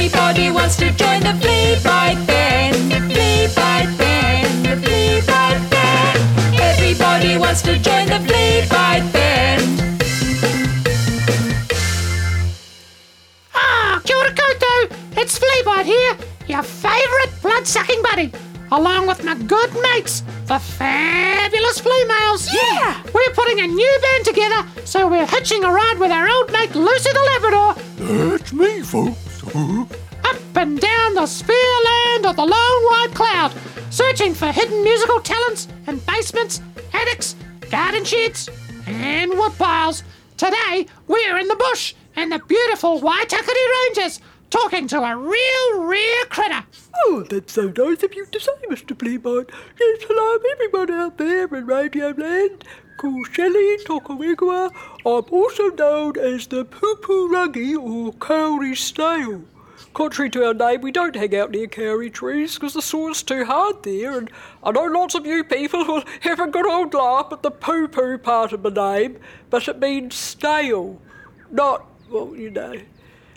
Everybody wants to join the flea bite band. Flea bite band. The flea bite band. Everybody wants to join the flea bite band. Ah, kia ora koutou. It's Fleabite here, your favourite blood-sucking buddy, along with my good mates, the fabulous flea males. Yeah. We're putting a new band together, so we're hitching a ride with our old mate Lucy the Labrador That's me, folks. Up and down the sphere land of the lone white cloud, searching for hidden musical talents in basements, attics, garden sheds, and wood piles. Today, we're in the bush in the beautiful Waitakere Ranges, talking to a real rare critter. Oh, that's so nice of you to say, Mr. Fleabite. Yes, hello, everyone out there in Radio Land. Called Shelley Tokawigua. I'm also known as the Pūpūrangi or Kauri Snail. Contrary to our name, we don't hang out near kauri trees because the soil's too hard there, and I know lots of you people will have a good old laugh at the poo-poo part of my name, but it means snail, not, well, you know.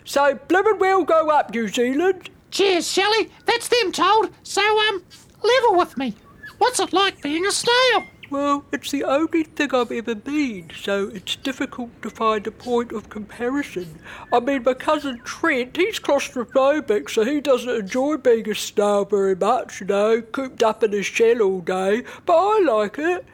So, bloomin' well go up, New Zealand. Cheers, Shelley. That's them told. So, um, level with me. What's it like being a snail? Well, it's the only thing I've ever been, so it's difficult to find a point of comparison. I mean, my cousin Trent, he's claustrophobic, so he doesn't enjoy being a snail very much, you know, cooped up in his shell all day, but I like it.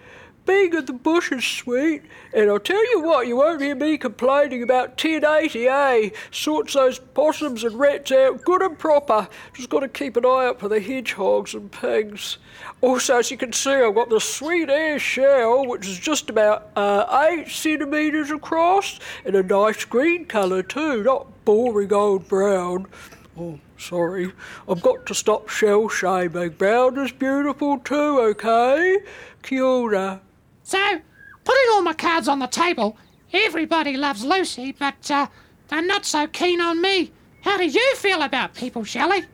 Being in the bush is sweet, and I'll tell you what, you won't hear me complaining about 1080, eh? Sorts those possums and rats out good and proper. Just got to keep an eye out for the hedgehogs and pigs. Also, as you can see, I've got the sweet air shell, which is just about uh, 8 centimetres across, and a nice green colour too, not boring old brown. Oh, sorry. I've got to stop shell shaming. Brown is beautiful too, okay? Kia ora. So, putting all my cards on the table, everybody loves Lucy, but uh, they're not so keen on me. How do you feel about people, Shelley?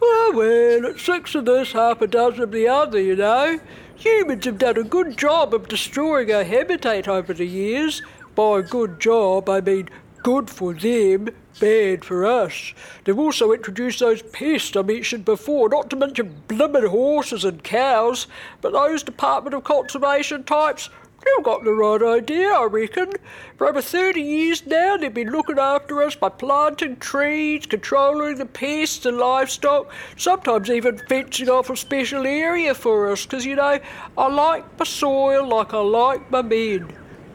Well, well, it's six of this, half a dozen of the other, you know. Humans have done a good job of destroying our habitat over the years. By good job, I mean good for them, bad for us. They've also introduced those pests I mentioned before, not to mention bloomin' horses and cows, but those Department of Conservation types, they've got the right idea, I reckon. For over 30 years now, they've been looking after us by planting trees, controlling the pests and livestock, sometimes even fencing off a special area for us, 'cause you know, I like my soil like I like my men.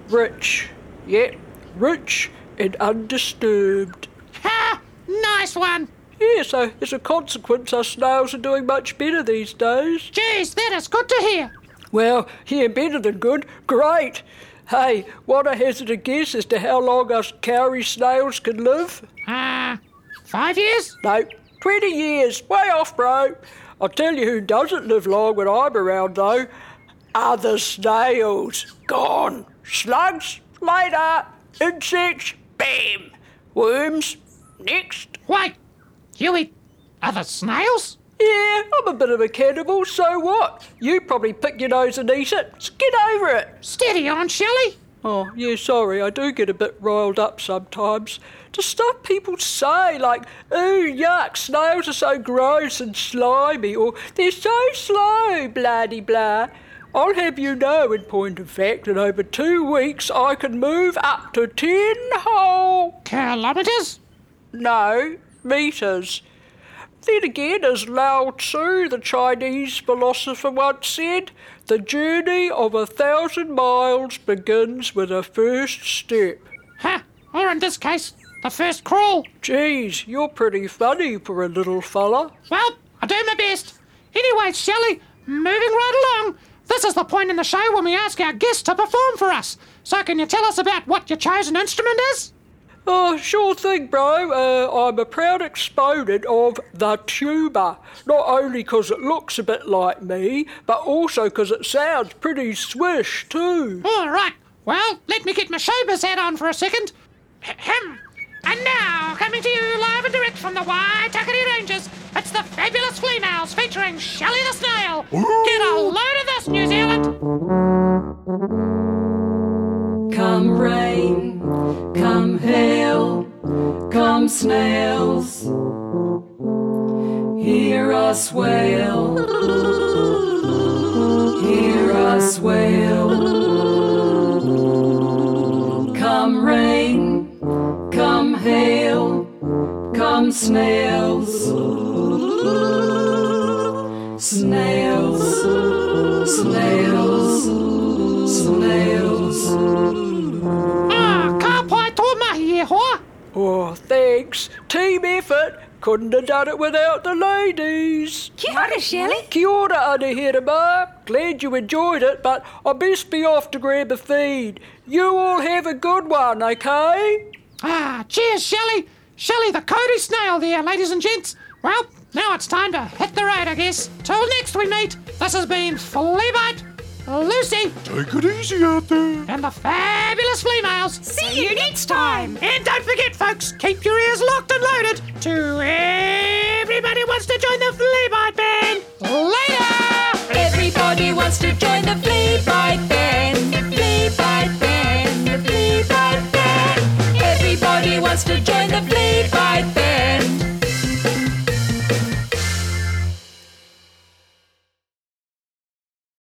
Rich. Yep, rich and undisturbed. Ha! Nice one! Yes, so as a consequence, our snails are doing much better these days. Jeez, that is good to hear. Well, yeah, better than good. Great. Hey, what to hazard a guess as to how long us kauri snails can live? Uh, five years? No, 20 years. Way off, bro. I'll tell you who doesn't live long when I'm around, though. Other snails. Gone. Slugs. Later. Insects. Bam. Worms. Next. Wait, you eat other snails? Yeah, I'm a bit of a cannibal, so what? You probably pick your nose and eat it. So get over it. Steady on, Shelley. Oh, yeah, sorry, I do get a bit riled up sometimes. The stuff people say, like, ooh, yuck, snails are so gross and slimy, or they're so slow, blah blah. I'll have you know, in point of fact, that over two weeks I can move up to ten whole. Kilometres? No, meters. Then again, as Lao Tzu, the Chinese philosopher, once said, the journey of a thousand miles begins with a first step. Ha! Or in this case, the first crawl. Geez, you're pretty funny for a little fella. Well, I do my best. Anyway, Shelley, moving right along. This is the point in the show when we ask our guests to perform for us. So, can you tell us about what your chosen instrument is? Oh, sure thing, bro. Uh, I'm a proud exponent of the tuba. Not only 'cause it looks a bit like me, but also 'cause it sounds pretty swish, too. All right. Well, let me get my showbiz hat on for a second. Ahem. And now, coming to you live and direct from the Waitakere Ranges, it's the fabulous flea featuring Shelley the Snail. Get a load of New Zealand. Come rain, come hail, come snails. Hear us wail. Hear us wail. Come rain, come hail, come snails. Snails, snails, snails. Ah, ka pai tō mahi e hoa. Oh, thanks. Team effort. Couldn't have done it without the ladies. Kia ora, Shelley. Kia ora, Anahira Mark. Glad you enjoyed it, but I best be off to grab a feed. You all have a good one, okay? Ah, cheers, Shelley. Shelley the Kauri Snail there, ladies and gents. Well, now it's time to hit the road, I guess. Till next we meet, this has been Fleabite, Lucy, Take it easy out there. and the fabulous flea males. See you next time. And don't forget, folks, keep your ears locked and loaded to